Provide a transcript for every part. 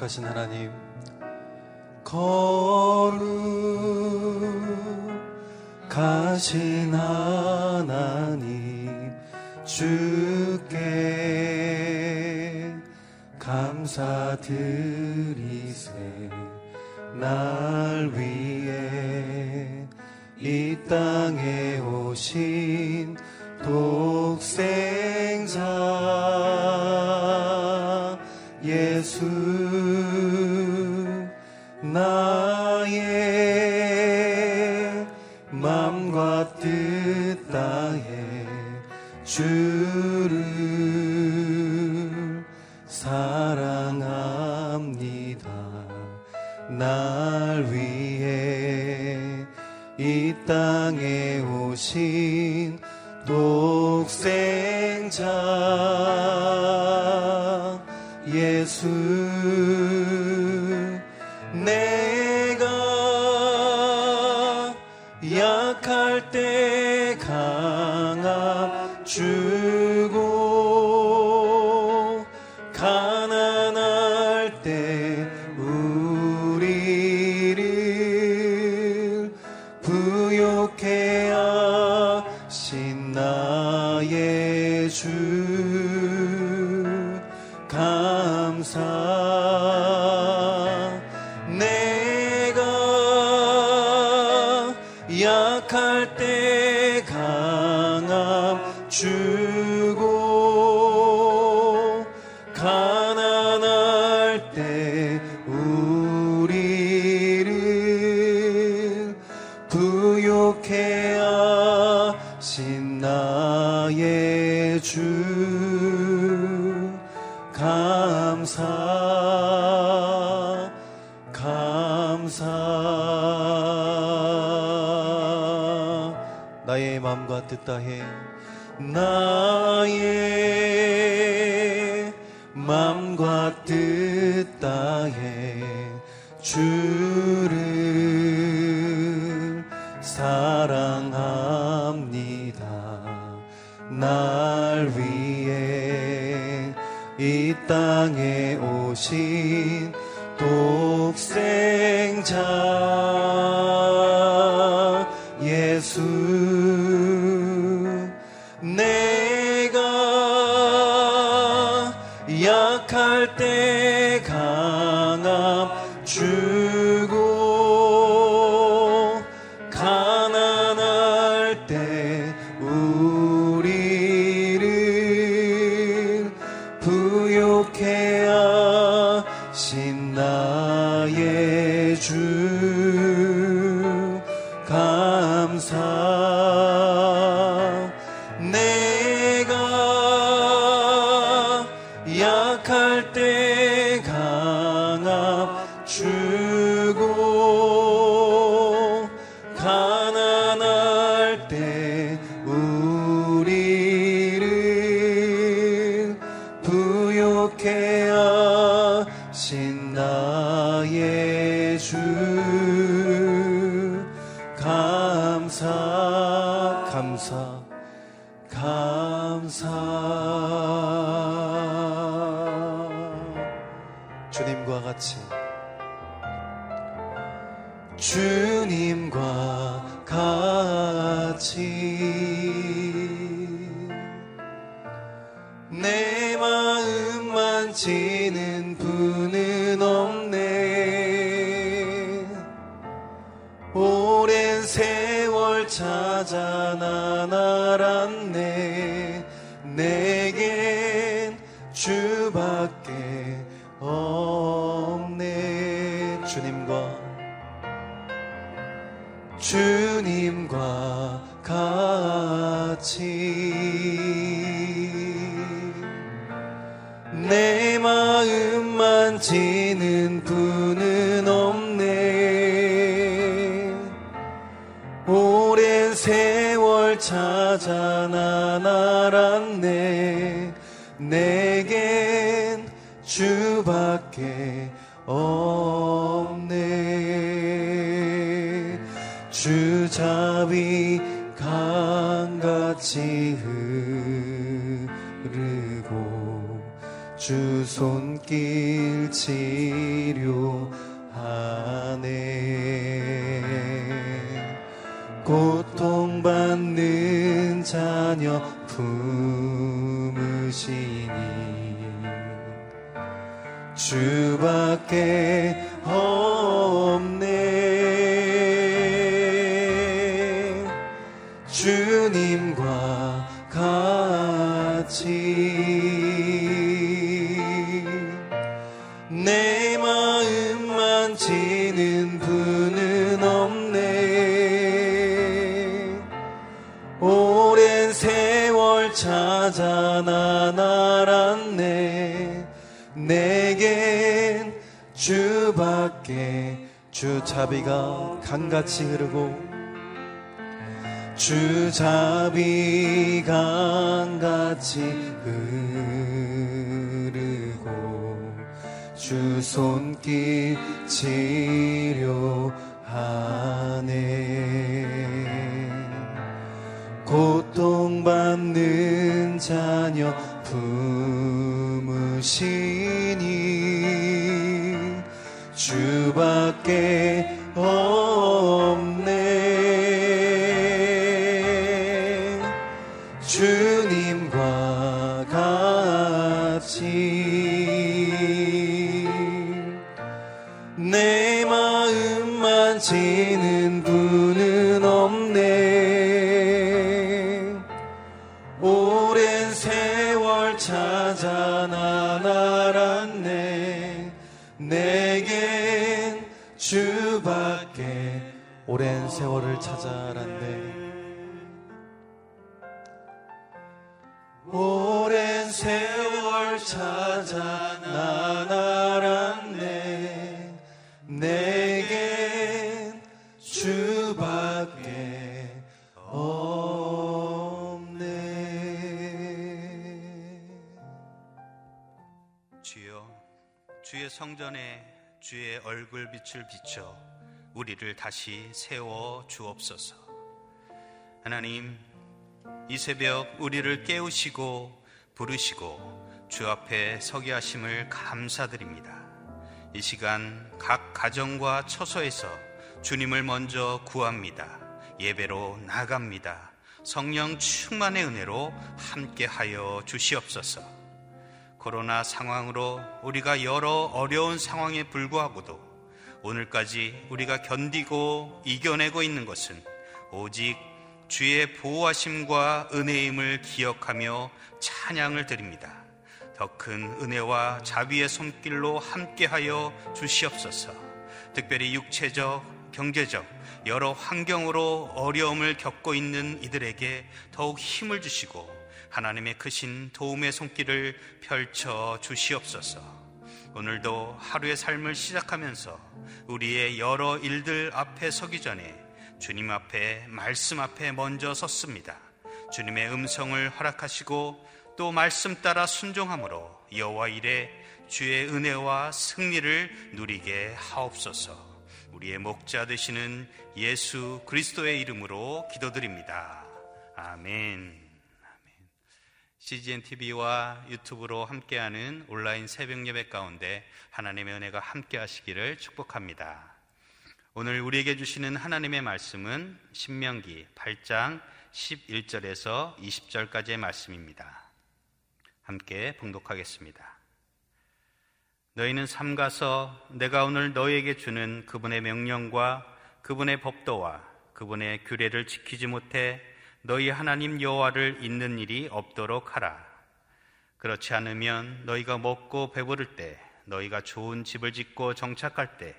거룩하신 하나님 거룩하신 하나님 주께 감사드리세. 날 위해 이 땅에 오신 독 맘과 뜻 다해 주를 사랑합니다. 날 위해 이 땅에 오신 독 때 강함 주 다 해. 나의 마음과 뜻 다해. 주를 사랑합니다. 날 위해 이 땅에 오신 약할 때강 주님과 같이. 주님과 같이. 내 마음 만 지는 분은 없네. 오랜 세월 찾아 난 알았 밖에 없네. 주 자비 강같이 흐르고 주 손길 치료하네. 고통받는 자녀 품 주밖에 주밖에 주 자비가 강같이 흐르고 주 자비 강같이 흐르고 주 손길 치료하네. 고통받는 자녀 품으시니 주밖에 세월을 찾아 알았네. 오랜 세월 찾아 난 알았네. 내겐 주밖에 없네. 주여 주의 성전에 주의 얼굴 빛을 비춰 우리를 다시 세워 주옵소서. 하나님, 이 새벽 우리를 깨우시고 부르시고 주 앞에 서게 하심을 감사드립니다. 이 시간 각 가정과 처소에서 주님을 먼저 구합니다. 예배로 나갑니다. 성령 충만의 은혜로 함께하여 주시옵소서. 코로나 상황으로 우리가 여러 어려운 상황에 불구하고도 오늘까지 우리가 견디고 이겨내고 있는 것은 오직 주의 보호하심과 은혜임을 기억하며 찬양을 드립니다. 더 큰 은혜와 자비의 손길로 함께하여 주시옵소서. 특별히 육체적, 경제적, 여러 환경으로 어려움을 겪고 있는 이들에게 더욱 힘을 주시고 하나님의 크신 도움의 손길을 펼쳐 주시옵소서. 오늘도 하루의 삶을 시작하면서 우리의 여러 일들 앞에 서기 전에 주님 앞에 말씀 앞에 먼저 섰습니다. 주님의 음성을 허락하시고 또 말씀 따라 순종함으로 여호와 일에 주의 은혜와 승리를 누리게 하옵소서. 우리의 목자 되시는 예수 그리스도의 이름으로 기도드립니다. 아멘. CGN TV와 유튜브로 함께하는 온라인 새벽 예배 가운데 하나님의 은혜가 함께 하시기를 축복합니다. 오늘 우리에게 주시는 하나님의 말씀은 신명기 8장 11절에서 20절까지의 말씀입니다. 함께 봉독하겠습니다. 너희는 삼가서 내가 오늘 너희에게 주는 그분의 명령과 그분의 법도와 그분의 규례를 지키지 못해 너희 하나님 여호와를 잊는 일이 없도록 하라. 그렇지 않으면 너희가 먹고 배부를 때, 너희가 좋은 집을 짓고 정착할 때,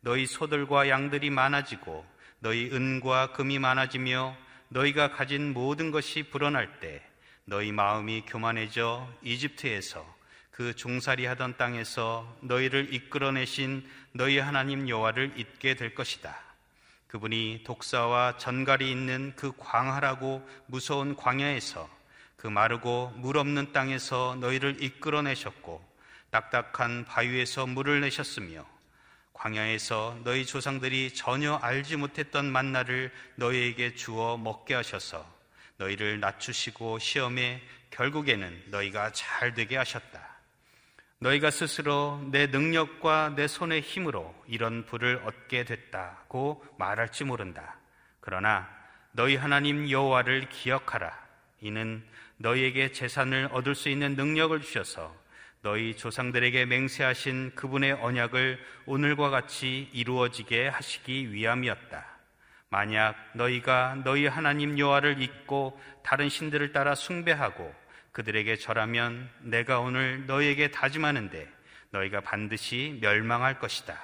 너희 소들과 양들이 많아지고 너희 은과 금이 많아지며 너희가 가진 모든 것이 불어날 때, 너희 마음이 교만해져 이집트에서 그 종살이 하던 땅에서 너희를 이끌어내신 너희 하나님 여호와를 잊게 될 것이다. 그분이 독사와 전갈이 있는 그 광활하고 무서운 광야에서 그 마르고 물 없는 땅에서 너희를 이끌어내셨고 딱딱한 바위에서 물을 내셨으며 광야에서 너희 조상들이 전혀 알지 못했던 만나를 너희에게 주어 먹게 하셔서 너희를 낮추시고 시험에 결국에는 너희가 잘 되게 하셨다. 너희가 스스로 내 능력과 내 손의 힘으로 이런 부를 얻게 됐다고 말할지 모른다. 그러나 너희 하나님 여호와를 기억하라. 이는 너희에게 재산을 얻을 수 있는 능력을 주셔서 너희 조상들에게 맹세하신 그분의 언약을 오늘과 같이 이루어지게 하시기 위함이었다. 만약 너희가 너희 하나님 여호와를 잊고 다른 신들을 따라 숭배하고 그들에게 절하면 내가 오늘 너희에게 다짐하는데 너희가 반드시 멸망할 것이다.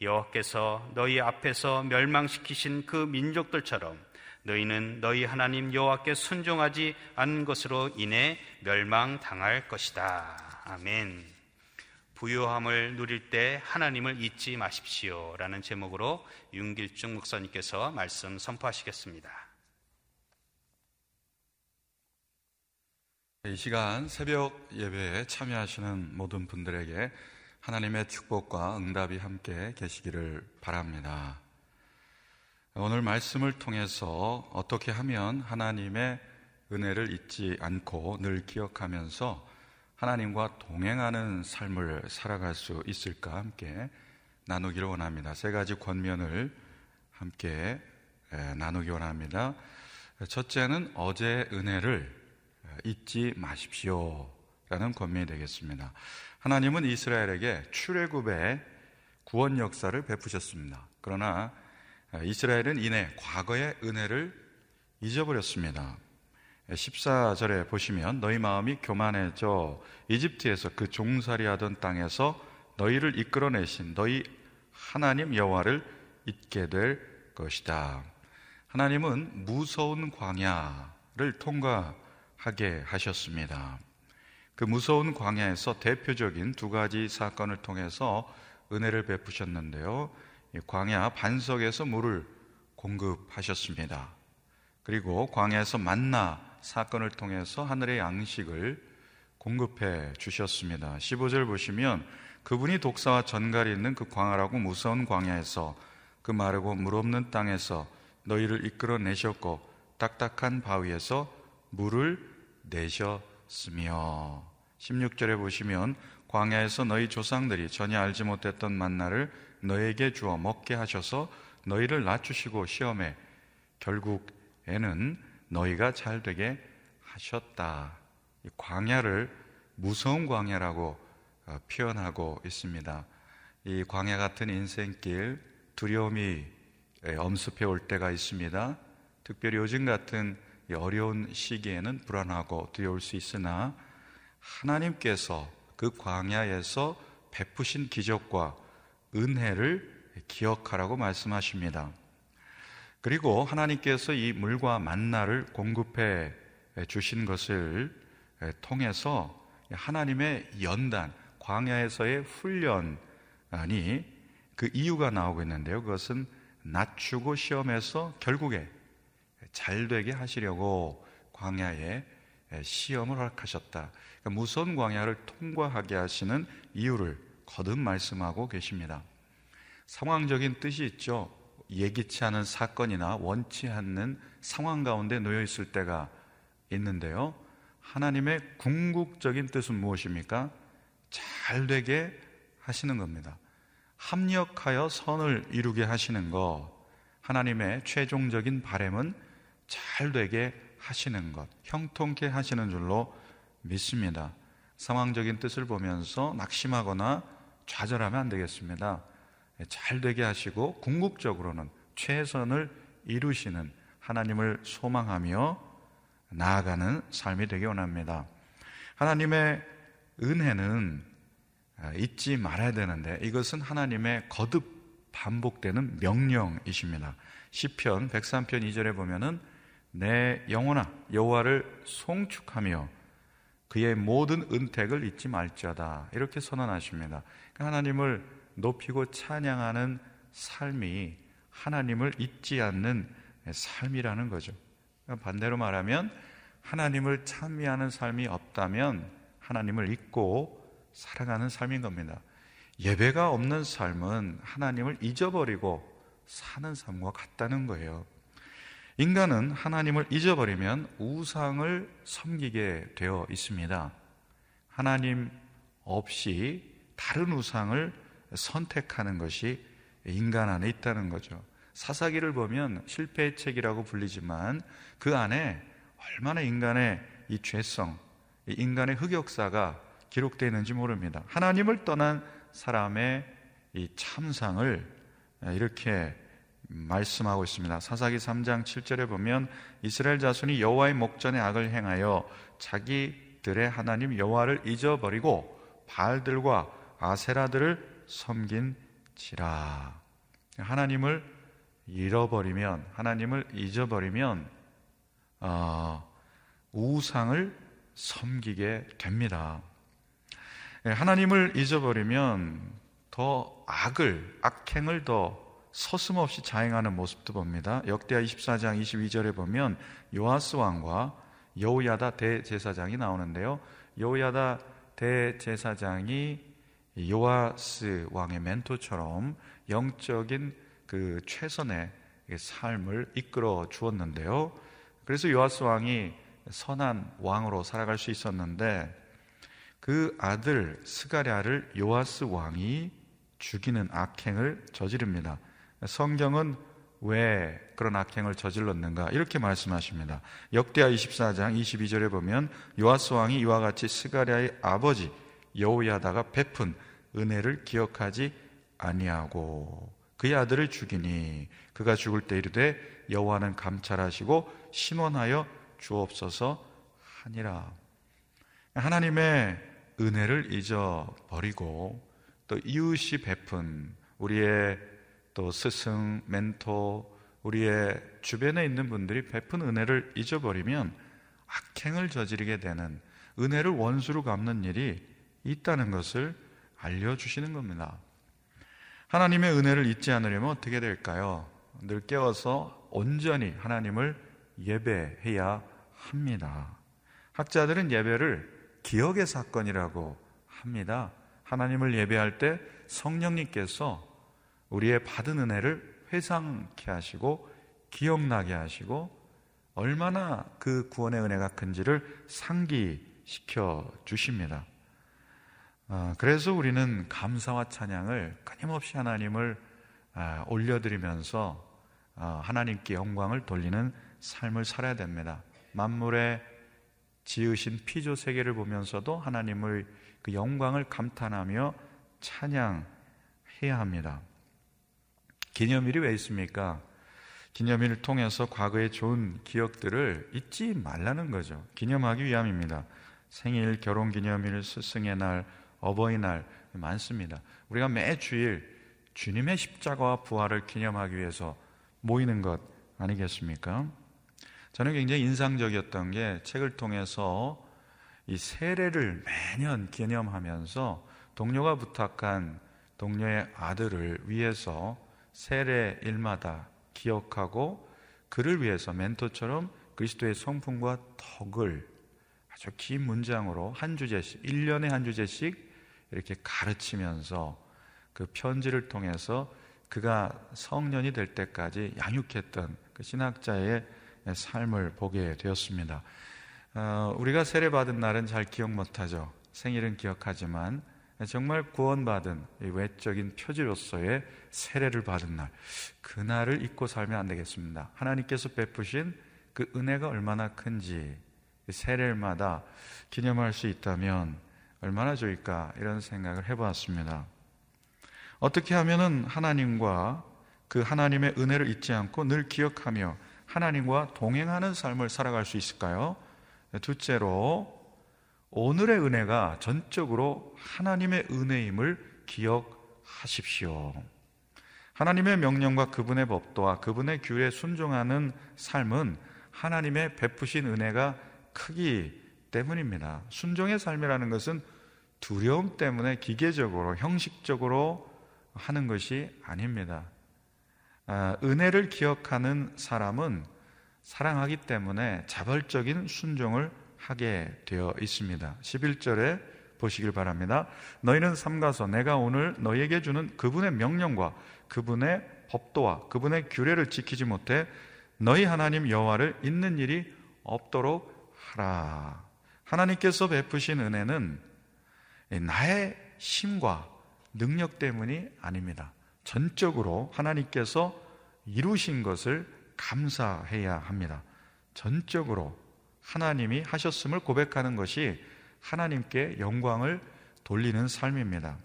여호와께서 너희 앞에서 멸망시키신 그 민족들처럼 너희는 너희 하나님 여호와께 순종하지 않은 것으로 인해 멸망당할 것이다. 아멘. 부유함을 누릴 때 하나님을 잊지 마십시오. 라는 제목으로 윤길중 목사님께서 말씀 선포하시겠습니다. 이 시간 새벽 예배에 참여하시는 모든 분들에게 하나님의 축복과 응답이 함께 계시기를 바랍니다. 오늘 말씀을 통해서 어떻게 하면 하나님의 은혜를 잊지 않고 늘 기억하면서 하나님과 동행하는 삶을 살아갈 수 있을까 함께 나누기를 원합니다. 세 가지 권면을 함께 나누기 원합니다. 첫째는 어제 은혜를 잊지 마십시오. 라는 권면이 되겠습니다. 하나님은 이스라엘에게 출애굽의 구원 역사를 베푸셨습니다. 그러나 이스라엘은 이내 과거의 은혜를 잊어버렸습니다. 14절에 보시면 너희 마음이 교만해져 이집트에서 그 종살이 하던 땅에서 너희를 이끌어내신 너희 하나님 여호와를 잊게 될 것이다. 하나님은 무서운 광야를 통과 하게 하셨습니다. 그 무서운 광야에서 대표적인 두 가지 사건을 통해서 은혜를 베푸셨는데요. 광야 반석에서 물을 공급하셨습니다. 그리고 광야에서 만나 사건을 통해서 하늘의 양식을 공급해 주셨습니다. 15절 보시면 그분이 독사와 전갈이 있는 그 광활하고 무서운 광야에서 그 마르고 물 없는 땅에서 너희를 이끌어 내셨고 딱딱한 바위에서 물을 내셨으며 16절에 보시면 광야에서 너희 조상들이 전혀 알지 못했던 만나를 너에게 주어 먹게 하셔서 너희를 낮추시고 시험에 결국에는 너희가 잘 되게 하셨다. 광야를 무서운 광야라고 어, 표현하고 있습니다. 이 광야 같은 인생길 두려움이 엄습해 올 때가 있습니다. 특별히 요즘 같은 어려운 시기에는 불안하고 두려울 수 있으나 하나님께서 그 광야에서 베푸신 기적과 은혜를 기억하라고 말씀하십니다. 그리고 하나님께서 이 물과 만나를 공급해 주신 것을 통해서 하나님의 연단, 광야에서의 훈련이 그 이유가 나오고 있는데요. 그것은 낮추고 시험해서 결국에 잘 되게 하시려고 광야에 시험을 허락하셨다. 그러니까 무서운 광야를 통과하게 하시는 이유를 거듭 말씀하고 계십니다. 상황적인 뜻이 있죠. 예기치 않은 사건이나 원치 않는 상황 가운데 놓여 있을 때가 있는데요. 하나님의 궁극적인 뜻은 무엇입니까? 잘 되게 하시는 겁니다. 합력하여 선을 이루게 하시는 것. 하나님의 최종적인 바램은 잘 되게 하시는 것, 형통케 하시는 줄로 믿습니다. 상황적인 뜻을 보면서 낙심하거나 좌절하면 안 되겠습니다. 잘 되게 하시고 궁극적으로는 최선을 이루시는 하나님을 소망하며 나아가는 삶이 되기 원합니다. 하나님의 은혜는 잊지 말아야 되는데 이것은 하나님의 거듭 반복되는 명령이십니다. 시편 103편 2절에 보면은 내 영혼아 여호와를 송축하며 그의 모든 은택을 잊지 말지어다 이렇게 선언하십니다. 그러니까 하나님을 높이고 찬양하는 삶이 하나님을 잊지 않는 삶이라는 거죠. 그러니까 반대로 말하면 하나님을 찬미하는 삶이 없다면 하나님을 잊고 살아가는 삶인 겁니다. 예배가 없는 삶은 하나님을 잊어버리고 사는 삶과 같다는 거예요. 인간은 하나님을 잊어버리면 우상을 섬기게 되어 있습니다. 하나님 없이 다른 우상을 선택하는 것이 인간 안에 있다는 거죠. 사사기를 보면 실패의 책이라고 불리지만 그 안에 얼마나 인간의 이 죄성, 이 인간의 흑역사가 기록되어 있는지 모릅니다. 하나님을 떠난 사람의 이 참상을 이렇게 말씀하고 있습니다. 사사기 3장 7절에 보면 이스라엘 자손이 여호와의 목전에 악을 행하여 자기들의 하나님 여호와를 잊어버리고 바알들과 아세라들을 섬긴지라. 하나님을 잃어버리면 하나님을 잊어버리면 어, 우상을 섬기게 됩니다. 예, 하나님을 잊어버리면 더 악을 악행을 더 서슴없이 자행하는 모습도 봅니다. 역대하 24장 22절에 보면 요아스 왕과 여우야다 대제사장이 나오는데요. 여우야다 대제사장이 요아스 왕의 멘토처럼 영적인 그 최선의 삶을 이끌어 주었는데요. 그래서 요아스 왕이 선한 왕으로 살아갈 수 있었는데 그 아들 스가랴를 요아스 왕이 죽이는 악행을 저지릅니다. 성경은 왜 그런 악행을 저질렀는가 이렇게 말씀하십니다. 역대하 24장 22절에 보면 요아스 왕이 이와 같이 스가랴의 아버지 여호야다가 베푼 은혜를 기억하지 아니하고 그의 아들을 죽이니 그가 죽을 때 이르되 여호와는 감찰하시고 신원하여 주옵소서 하니라. 하나님의 은혜를 잊어버리고 또 이웃이 베푼 우리의 또 스승, 멘토, 우리의 주변에 있는 분들이 베푼 은혜를 잊어버리면 악행을 저지르게 되는 은혜를 원수로 갚는 일이 있다는 것을 알려주시는 겁니다. 하나님의 은혜를 잊지 않으려면 어떻게 될까요? 늘 깨워서 온전히 하나님을 예배해야 합니다. 학자들은 예배를 기억의 사건이라고 합니다. 하나님을 예배할 때 성령님께서 우리의 받은 은혜를 회상케 하시고 기억나게 하시고 얼마나 그 구원의 은혜가 큰지를 상기시켜 주십니다. 아, 그래서 우리는 감사와 찬양을 끊임없이 하나님을 아, 올려드리면서 아, 하나님께 영광을 돌리는 삶을 살아야 됩니다. 만물의 지으신 피조 세계를 보면서도 하나님을 그 영광을 감탄하며 찬양해야 합니다. 기념일이 왜 있습니까? 기념일을 통해서 과거의 좋은 기억들을 잊지 말라는 거죠. 기념하기 위함입니다. 생일, 결혼 기념일, 스승의 날, 어버이날 많습니다. 우리가 매 주일 주님의 십자가와 부활을 기념하기 위해서 모이는 것 아니겠습니까? 저는 굉장히 인상적이었던 게 책을 통해서 이 세례를 매년 기념하면서 동료가 부탁한 동료의 아들을 위해서 세례 일마다 기억하고 그를 위해서 멘토처럼 그리스도의 성품과 덕을 아주 긴 문장으로 한 주제씩, 1년에 한 주제씩 이렇게 가르치면서 그 편지를 통해서 그가 성년이 될 때까지 양육했던 그 신학자의 삶을 보게 되었습니다. 어, 우리가 세례받은 날은 잘 기억 못하죠. 생일은 기억하지만 정말 구원받은 외적인 표지로서의 세례를 받은 날, 그날을 잊고 살면 안 되겠습니다. 하나님께서 베푸신 그 은혜가 얼마나 큰지 세례마다 기념할 수 있다면 얼마나 좋을까 이런 생각을 해보았습니다. 어떻게 하면은 하나님과 그 하나님의 은혜를 잊지 않고 늘 기억하며 하나님과 동행하는 삶을 살아갈 수 있을까요? 둘째로 오늘의 은혜가 전적으로 하나님의 은혜임을 기억하십시오. 하나님의 명령과 그분의 법도와 그분의 규례에 순종하는 삶은 하나님의 베푸신 은혜가 크기 때문입니다. 순종의 삶이라는 것은 두려움 때문에 기계적으로, 형식적으로 하는 것이 아닙니다. 아, 은혜를 기억하는 사람은 사랑하기 때문에 자발적인 순종을 하게 되어 있습니다. 11절에 보시길 바랍니다. 너희는 삼가서 내가 오늘 너희에게 주는 그분의 명령과 그분의 법도와 그분의 규례를 지키지 못해 너희 하나님 여호와를 잊는 일이 없도록 하라. 하나님께서 베푸신 은혜는 나의 힘과 능력 때문이 아닙니다. 전적으로 하나님께서 이루신 것을 감사해야 합니다. 전적으로 하나님이 하셨음을 고백하는 것이 하나님께 영광을 돌리는 삶입니다.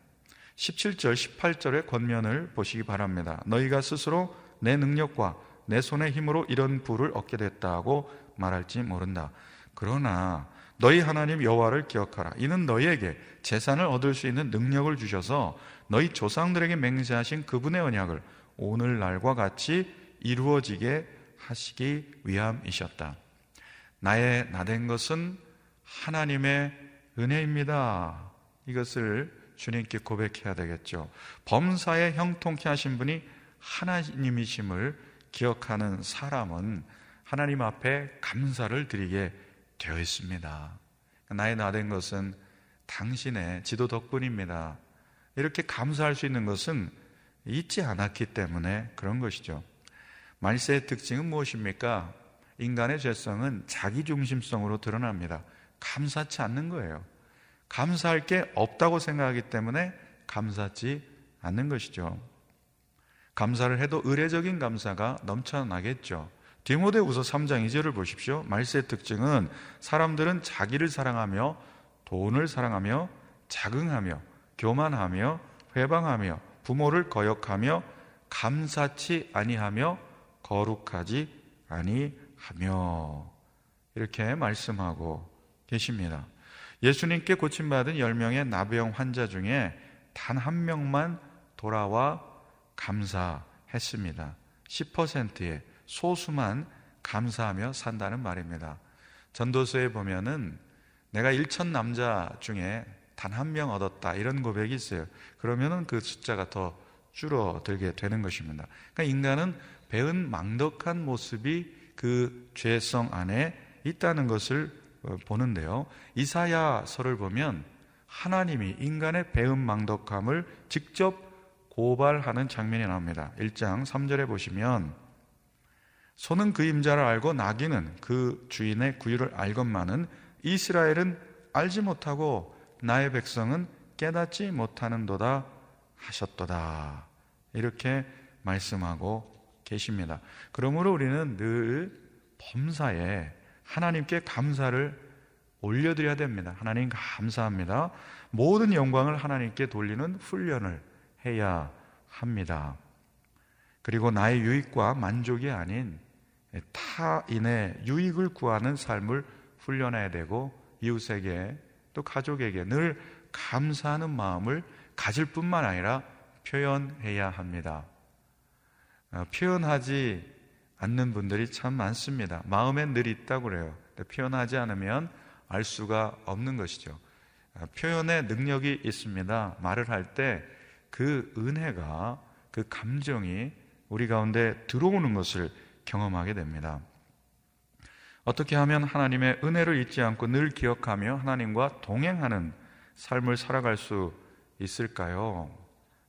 17절, 18절의 권면을 보시기 바랍니다. 너희가 스스로 내 능력과 내 손의 힘으로 이런 부를 얻게 됐다고 말할지 모른다. 그러나 너희 하나님 여호와를 기억하라. 이는 너희에게 재산을 얻을 수 있는 능력을 주셔서 너희 조상들에게 맹세하신 그분의 언약을 오늘날과 같이 이루어지게 하시기 위함이셨다. 나의 나 된 것은 하나님의 은혜입니다. 이것을 주님께 고백해야 되겠죠. 범사에 형통케 하신 분이 하나님이심을 기억하는 사람은 하나님 앞에 감사를 드리게 되어 있습니다. 나의 나 된 것은 당신의 지도 덕분입니다. 이렇게 감사할 수 있는 것은 잊지 않았기 때문에 그런 것이죠. 말세의 특징은 무엇입니까? 인간의 죄성은 자기중심성으로 드러납니다. 감사치 않는 거예요. 감사할 게 없다고 생각하기 때문에 감사치 않는 것이죠. 감사를 해도 의례적인 감사가 넘쳐나겠죠. 디모데우서 3장 2절을 보십시오. 말세의 특징은 사람들은 자기를 사랑하며 돈을 사랑하며 자긍하며 교만하며 회방하며 부모를 거역하며 감사치 아니하며 거룩하지 아니 하며 이렇게 말씀하고 계십니다. 예수님께 고침받은 10명의 나병 환자 중에 단 한 명만 돌아와 감사했습니다. 10%의 소수만 감사하며 산다는 말입니다. 전도서에 보면은 내가 일천 남자 중에 단 한 명 얻었다 이런 고백이 있어요. 그러면은 그 숫자가 더 줄어들게 되는 것입니다. 그러니까 인간은 배은 망덕한 모습이 그 죄성 안에 있다는 것을 어, 보는데요. 이사야서를 보면 하나님이 인간의 배은 망덕함을 직접 고발하는 장면이 나옵니다. 1장 3절에 보시면 소는 그 임자를 알고 나귀는 그 주인의 구유를 알건만은 이스라엘은 알지 못하고 나의 백성은 깨닫지 못하는도다 하셨도다. 이렇게 말씀하고 계십니다. 그러므로 우리는 늘 범사에 하나님께 감사를 올려드려야 됩니다. 하나님 감사합니다. 모든 영광을 하나님께 돌리는 훈련을 해야 합니다. 그리고 나의 유익과 만족이 아닌 타인의 유익을 구하는 삶을 훈련해야 되고 이웃에게 또 가족에게 늘 감사하는 마음을 가질 뿐만 아니라 표현해야 합니다. 어, 표현하지 않는 분들이 참 많습니다. 마음엔 늘 있다고 그래요. 표현하지 않으면 알 수가 없는 것이죠. 어, 표현의 능력이 있습니다. 말을 할 때 그 은혜가 그 감정이 우리 가운데 들어오는 것을 경험하게 됩니다. 어떻게 하면 하나님의 은혜를 잊지 않고 늘 기억하며 하나님과 동행하는 삶을 살아갈 수 있을까요?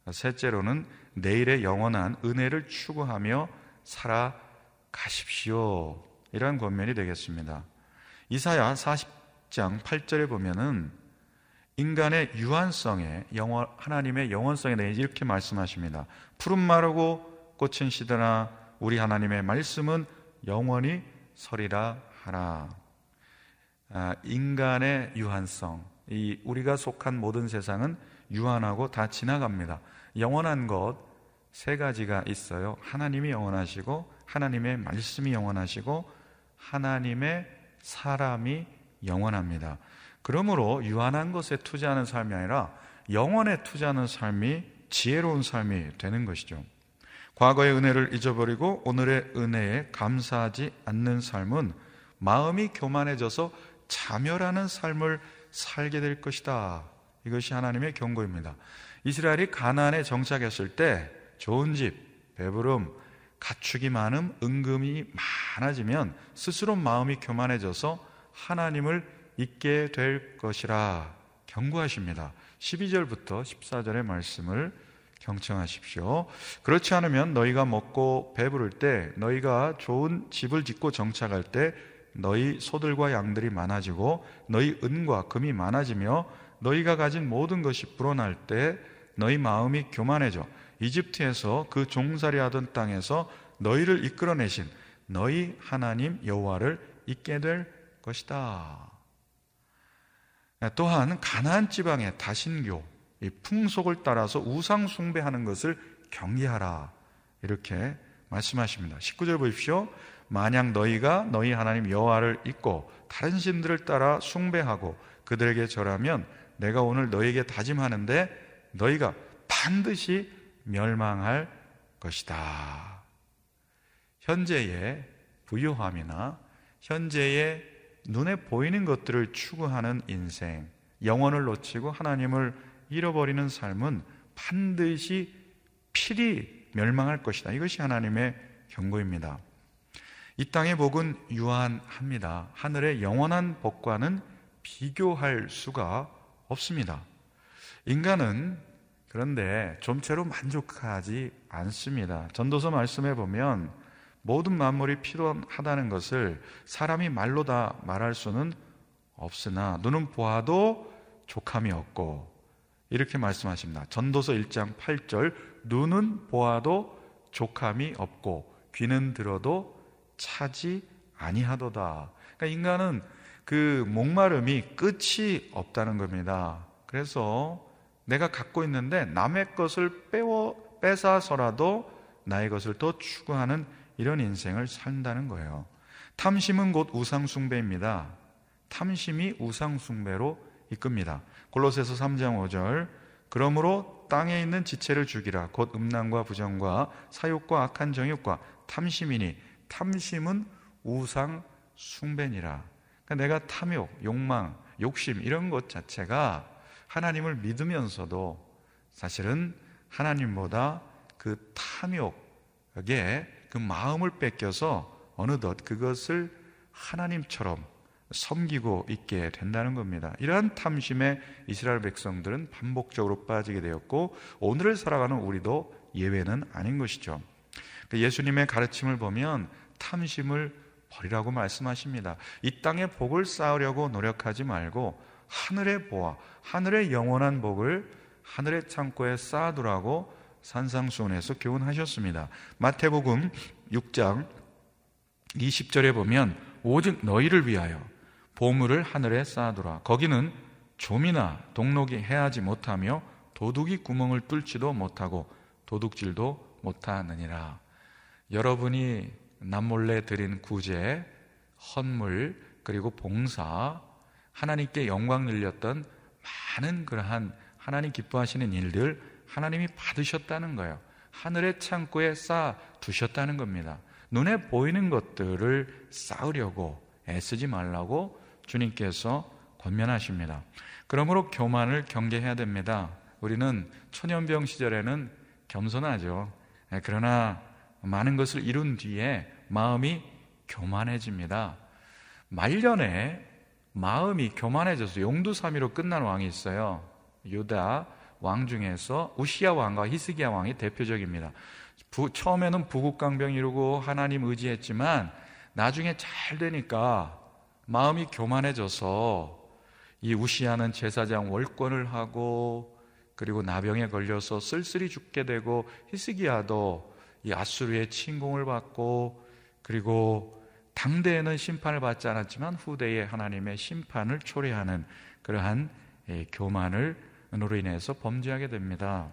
셋째로는 내일의 영원한 은혜를 추구하며 살아가십시오. 이러한 권면이 되겠습니다. 이사야 40장 8절에 보면은 인간의 유한성에 영원, 하나님의 영원성에 대해 이렇게 말씀하십니다. 푸른 마르고 꽃은 시드나 우리 하나님의 말씀은 영원히 서리라 하라. 아, 인간의 유한성, 이 우리가 속한 모든 세상은 유한하고 다 지나갑니다. 영원한 것 세 가지가 있어요. 하나님이 영원하시고 하나님의 말씀이 영원하시고 하나님의 사람이 영원합니다. 그러므로 유한한 것에 투자하는 삶이 아니라 영원에 투자하는 삶이 지혜로운 삶이 되는 것이죠. 과거의 은혜를 잊어버리고 오늘의 은혜에 감사하지 않는 삶은 마음이 교만해져서 자멸하는 삶을 살게 될 것이다. 이것이 하나님의 경고입니다. 이스라엘이 가나안에 정착했을 때 좋은 집, 배부름, 가축이 많음, 은금이 많아지면 스스로 마음이 교만해져서 하나님을 잊게 될 것이라 경고하십니다. 12절부터 14절의 말씀을 경청하십시오. 그렇지 않으면 너희가 먹고 배부를 때 너희가 좋은 집을 짓고 정착할 때 너희 소들과 양들이 많아지고 너희 은과 금이 많아지며 너희가 가진 모든 것이 불어날 때 너희 마음이 교만해져 이집트에서 그 종살이 하던 땅에서 너희를 이끌어내신 너희 하나님 여호와를 잊게 될 것이다. 또한 가나안 지방의 다신교 이 풍속을 따라서 우상 숭배하는 것을 경계하라 이렇게 말씀하십니다. 19절 보십시오. 만약 너희가 너희 하나님 여호와를 잊고 다른 신들을 따라 숭배하고 그들에게 절하면 내가 오늘 너희에게 다짐하는데 너희가 반드시 멸망할 것이다. 현재의 부유함이나 현재의 눈에 보이는 것들을 추구하는 인생, 영혼을 놓치고 하나님을 잃어버리는 삶은 반드시 필히 멸망할 것이다. 이것이 하나님의 경고입니다. 이 땅의 복은 유한합니다. 하늘의 영원한 복과는 비교할 수가 없습니다. 인간은 그런데 좀채로 만족하지 않습니다. 전도서 말씀해 보면 모든 만물이 필요하다는 것을 사람이 말로 다 말할 수는 없으나 눈은 보아도 족함이 없고 이렇게 말씀하십니다. 전도서 1장 8절 눈은 보아도 족함이 없고 귀는 들어도 차지 아니하도다. 그러니까 인간은 그 목마름이 끝이 없다는 겁니다. 그래서 내가 갖고 있는데 남의 것을 빼워 뺏어서라도 나의 것을 더 추구하는 이런 인생을 산다는 거예요. 탐심은 곧 우상숭배입니다. 탐심이 우상숭배로 이끕니다. 골로새서 3장 5절 그러므로 땅에 있는 지체를 죽이라 곧 음란과 부정과 사욕과 악한 정욕과 탐심이니 탐심은 우상 숭배니라. 그러니까 내가 탐욕, 욕망, 욕심 이런 것 자체가 하나님을 믿으면서도 사실은 하나님보다 그 탐욕에 그 마음을 뺏겨서 어느덧 그것을 하나님처럼 섬기고 있게 된다는 겁니다. 이러한 탐심에 이스라엘 백성들은 반복적으로 빠지게 되었고 오늘을 살아가는 우리도 예외는 아닌 것이죠. 그 예수님의 가르침을 보면 탐심을 버리라고 말씀하십니다. 이 땅의 복을 쌓으려고 노력하지 말고 하늘의 보아, 하늘의 영원한 복을 하늘의 창고에 쌓아두라고 산상수훈에서 교훈하셨습니다. 마태복음 6장 20절에 보면 오직 너희를 위하여 보물을 하늘에 쌓아두라. 거기는 좀이나 동록이 해하지 못하며 도둑이 구멍을 뚫지도 못하고 도둑질도 못하느니라. 여러분이 남몰래 드린 구제, 헌물, 그리고 봉사, 하나님께 영광 늘렸던 많은 그러한 하나님 기뻐하시는 일들 하나님이 받으셨다는 거예요. 하늘의 창고에 쌓아 두셨다는 겁니다. 눈에 보이는 것들을 쌓으려고 애쓰지 말라고 주님께서 권면하십니다. 그러므로 교만을 경계해야 됩니다. 우리는 천연병 시절에는 겸손하죠. 예, 그러나 많은 것을 이룬 뒤에 마음이 교만해집니다. 말년에 마음이 교만해져서 용두사미로 끝난 왕이 있어요. 유다 왕 중에서 우시아 왕과 히스기야 왕이 대표적입니다. 부, 처음에는 부국강병 이루고 하나님 의지했지만 나중에 잘 되니까 마음이 교만해져서 이 우시아는 제사장 월권을 하고 그리고 나병에 걸려서 쓸쓸히 죽게 되고 히스기야도 이 아수르의 침공을 받고 그리고 당대에는 심판을 받지 않았지만 후대에 하나님의 심판을 초래하는 그러한 예, 교만을 으로 인해서 범죄하게 됩니다.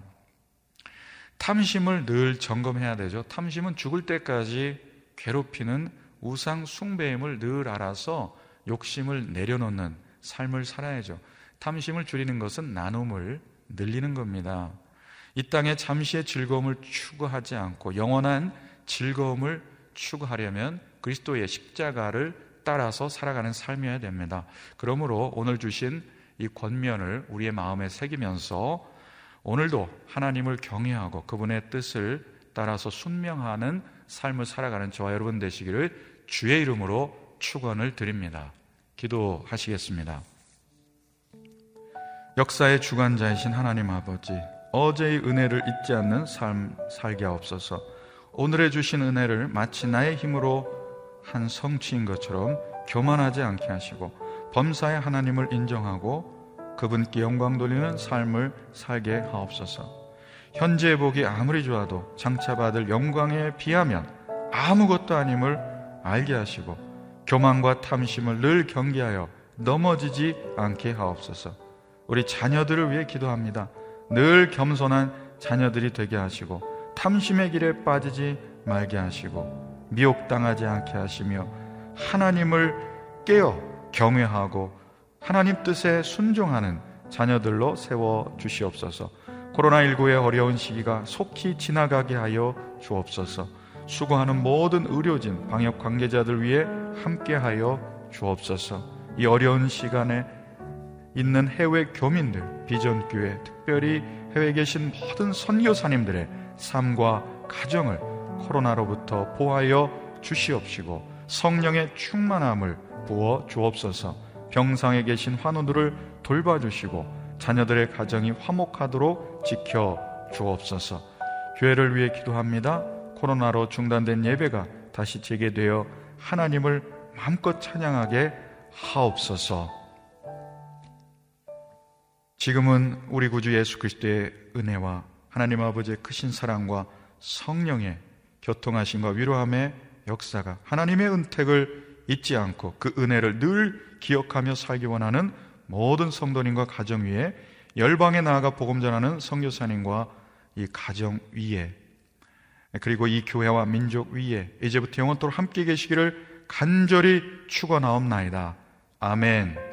탐심을 늘 점검해야 되죠. 탐심은 죽을 때까지 괴롭히는 우상 숭배임을 늘 알아서 욕심을 내려놓는 삶을 살아야죠. 탐심을 줄이는 것은 나눔을 늘리는 겁니다. 이 땅에 잠시의 즐거움을 추구하지 않고 영원한 즐거움을 추구하려면 그리스도의 십자가를 따라서 살아가는 삶이어야 됩니다. 그러므로 오늘 주신 이 권면을 우리의 마음에 새기면서 오늘도 하나님을 경외하고 그분의 뜻을 따라서 순명하는 삶을 살아가는 저와 여러분 되시기를 주의 이름으로 축원을 드립니다. 기도하시겠습니다. 역사의 주관자이신 하나님 아버지, 어제의 은혜를 잊지 않는 삶 살게 하옵소서. 오늘에 주신 은혜를 마치 나의 힘으로 한 성취인 것처럼 교만하지 않게 하시고 범사의 하나님을 인정하고 그분께 영광 돌리는 삶을 살게 하옵소서. 현재의 복이 아무리 좋아도 장차 받을 영광에 비하면 아무것도 아님을 알게 하시고 교만과 탐심을 늘 경계하여 넘어지지 않게 하옵소서. 우리 자녀들을 위해 기도합니다. 늘 겸손한 자녀들이 되게 하시고 탐심의 길에 빠지지 말게 하시고 미혹당하지 않게 하시며 하나님을 깨어 경외하고 하나님 뜻에 순종하는 자녀들로 세워 주시옵소서. 코로나19의 어려운 시기가 속히 지나가게 하여 주옵소서. 수고하는 모든 의료진, 방역 관계자들 위해 함께하여 주옵소서. 이 어려운 시간에 있는 해외 교민들, 비전교회, 특별히 해외에 계신 모든 선교사님들의 삶과 가정을 코로나로부터 보하여 주시옵시고 성령의 충만함을 부어 주옵소서. 병상에 계신 환우들을 돌봐주시고 자녀들의 가정이 화목하도록 지켜 주옵소서. 교회를 위해 기도합니다. 코로나로 중단된 예배가 다시 재개되어 하나님을 마음껏 찬양하게 하옵소서. 지금은 우리 구주 예수 그리스도의 은혜와 하나님 아버지의 크신 사랑과 성령의 교통하심과 위로함의 역사가 하나님의 은택을 잊지 않고 그 은혜를 늘 기억하며 살기 원하는 모든 성도님과 가정 위에 열방에 나아가 복음 전하는 성교사님과 이 가정 위에 그리고 이 교회와 민족 위에 이제부터 영원토록 함께 계시기를 간절히 축원하옵나이다. 아멘.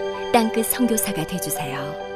땅끝 성교사가 되주세요